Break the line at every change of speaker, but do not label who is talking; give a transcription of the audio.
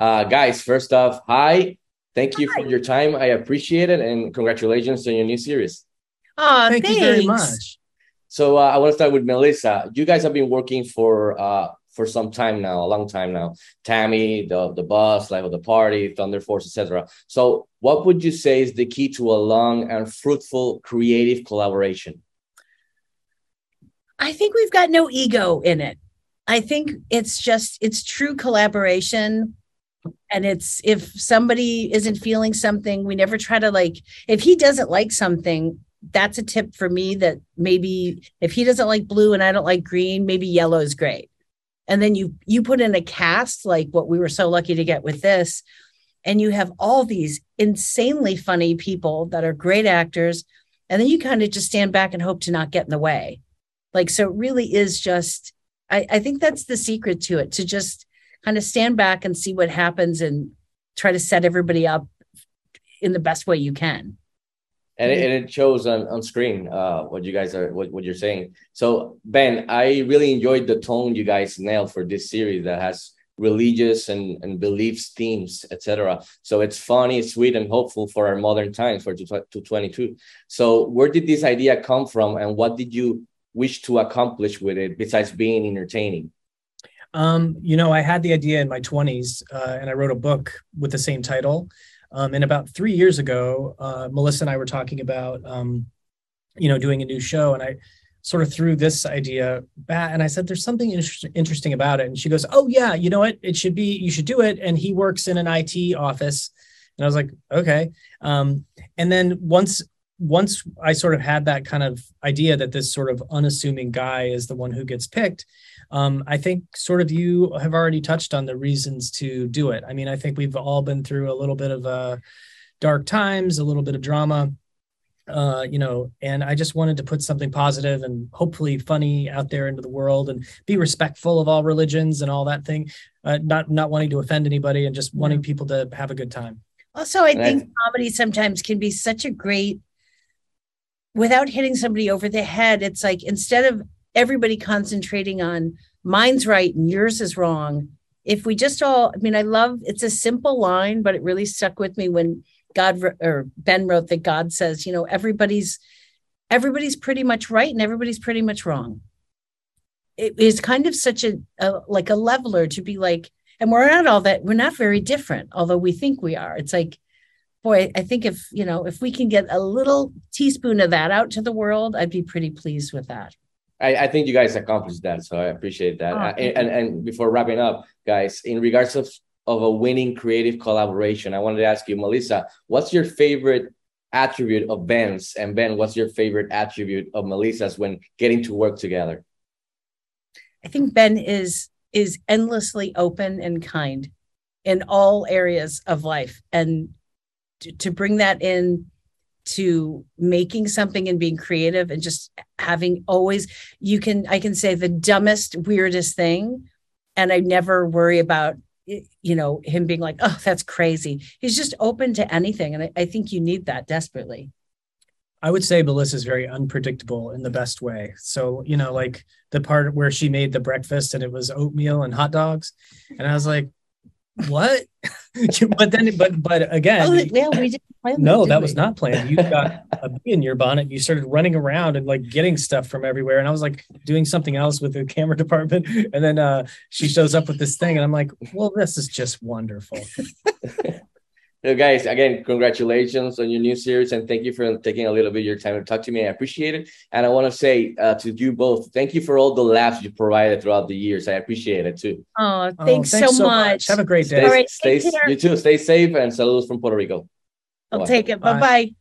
Uh, guys, first off, hi. Thank you hi. for your time. I appreciate it, and congratulations on your new series.
Oh, thank thanks. you very much.
So uh, I want to start with Melissa. You guys have been working for uh, for some time now, a long time now. Tammy, the the boss, life of the party, Thunder Force, etc. So, what would you say is the key to a long and fruitful creative collaboration?
I think we've got no ego in it. I think it's just it's true collaboration and it's if somebody isn't feeling something we never try to like if he doesn't like something that's a tip for me that maybe if he doesn't like blue and I don't like green maybe yellow is great. And then you you put in a cast like what we were so lucky to get with this and you have all these insanely funny people that are great actors and then you kind of just stand back and hope to not get in the way. Like so it really is just I, I think that's the secret to it to just kind of stand back and see what happens and try to set everybody up in the best way you can.
And it, and it shows on, on screen uh, what you guys are what, what you're saying. So ben i really enjoyed the tone you guys nailed for this series that has religious and, and beliefs themes etc so it's funny sweet and hopeful for our modern times for 2022 so where did this idea come from and what did you wish to accomplish with it besides being entertaining
um, you know i had the idea in my 20s uh, and i wrote a book with the same title um, and about three years ago, uh, Melissa and I were talking about, um, you know, doing a new show, and I sort of threw this idea back, and I said, "There's something inter- interesting about it." And she goes, "Oh yeah, you know what? It should be. You should do it." And he works in an IT office, and I was like, "Okay." Um, and then once once I sort of had that kind of idea that this sort of unassuming guy is the one who gets picked, um, I think sort of you have already touched on the reasons to do it. I mean, I think we've all been through a little bit of uh, dark times, a little bit of drama, uh, you know, and I just wanted to put something positive and hopefully funny out there into the world and be respectful of all religions and all that thing, uh, not not wanting to offend anybody and just wanting people to have a good time.
Also, I think comedy sometimes can be such a great without hitting somebody over the head. It's like instead of everybody concentrating on mine's right and yours is wrong. If we just all, I mean, I love it's a simple line, but it really stuck with me when God or Ben wrote that God says, you know, everybody's everybody's pretty much right and everybody's pretty much wrong. It is kind of such a, a like a leveler to be like, and we're not all that we're not very different, although we think we are. It's like, boy, I think if you know if we can get a little teaspoon of that out to the world, I'd be pretty pleased with that.
I, I think you guys accomplished that, so I appreciate that. Oh, uh, and, and before wrapping up, guys, in regards of of a winning creative collaboration, I wanted to ask you, Melissa, what's your favorite attribute of Ben's, and Ben, what's your favorite attribute of Melissa's when getting to work together?
I think Ben is is endlessly open and kind in all areas of life, and to, bring that in to making something and being creative and just having always you can i can say the dumbest weirdest thing and i never worry about you know him being like oh that's crazy he's just open to anything and i, I think you need that desperately
I would say Melissa's very unpredictable in the best way. So, you know, like the part where she made the breakfast and it was oatmeal and hot dogs. And I was like, what? but then, but but again, oh, yeah, we didn't plan no, that, was not planned. You got a bee in your bonnet. You started running around and like getting stuff from everywhere, and I was like doing something else with the camera department. And then uh, she shows up with this thing, and I'm like, well, this is just wonderful.
So guys, again, congratulations on your new series, and thank you for taking a little bit of your time to talk to me. I appreciate it, and I want to say uh, to you both, thank you for all the laughs you provided throughout the years. I appreciate it too.
Oh, thanks, oh, thanks so, so much. much.
Have a great day.
Stay, all right, stay, you too. Stay safe, and saludos from Puerto Rico.
I'll Bye. take it. Bye bye.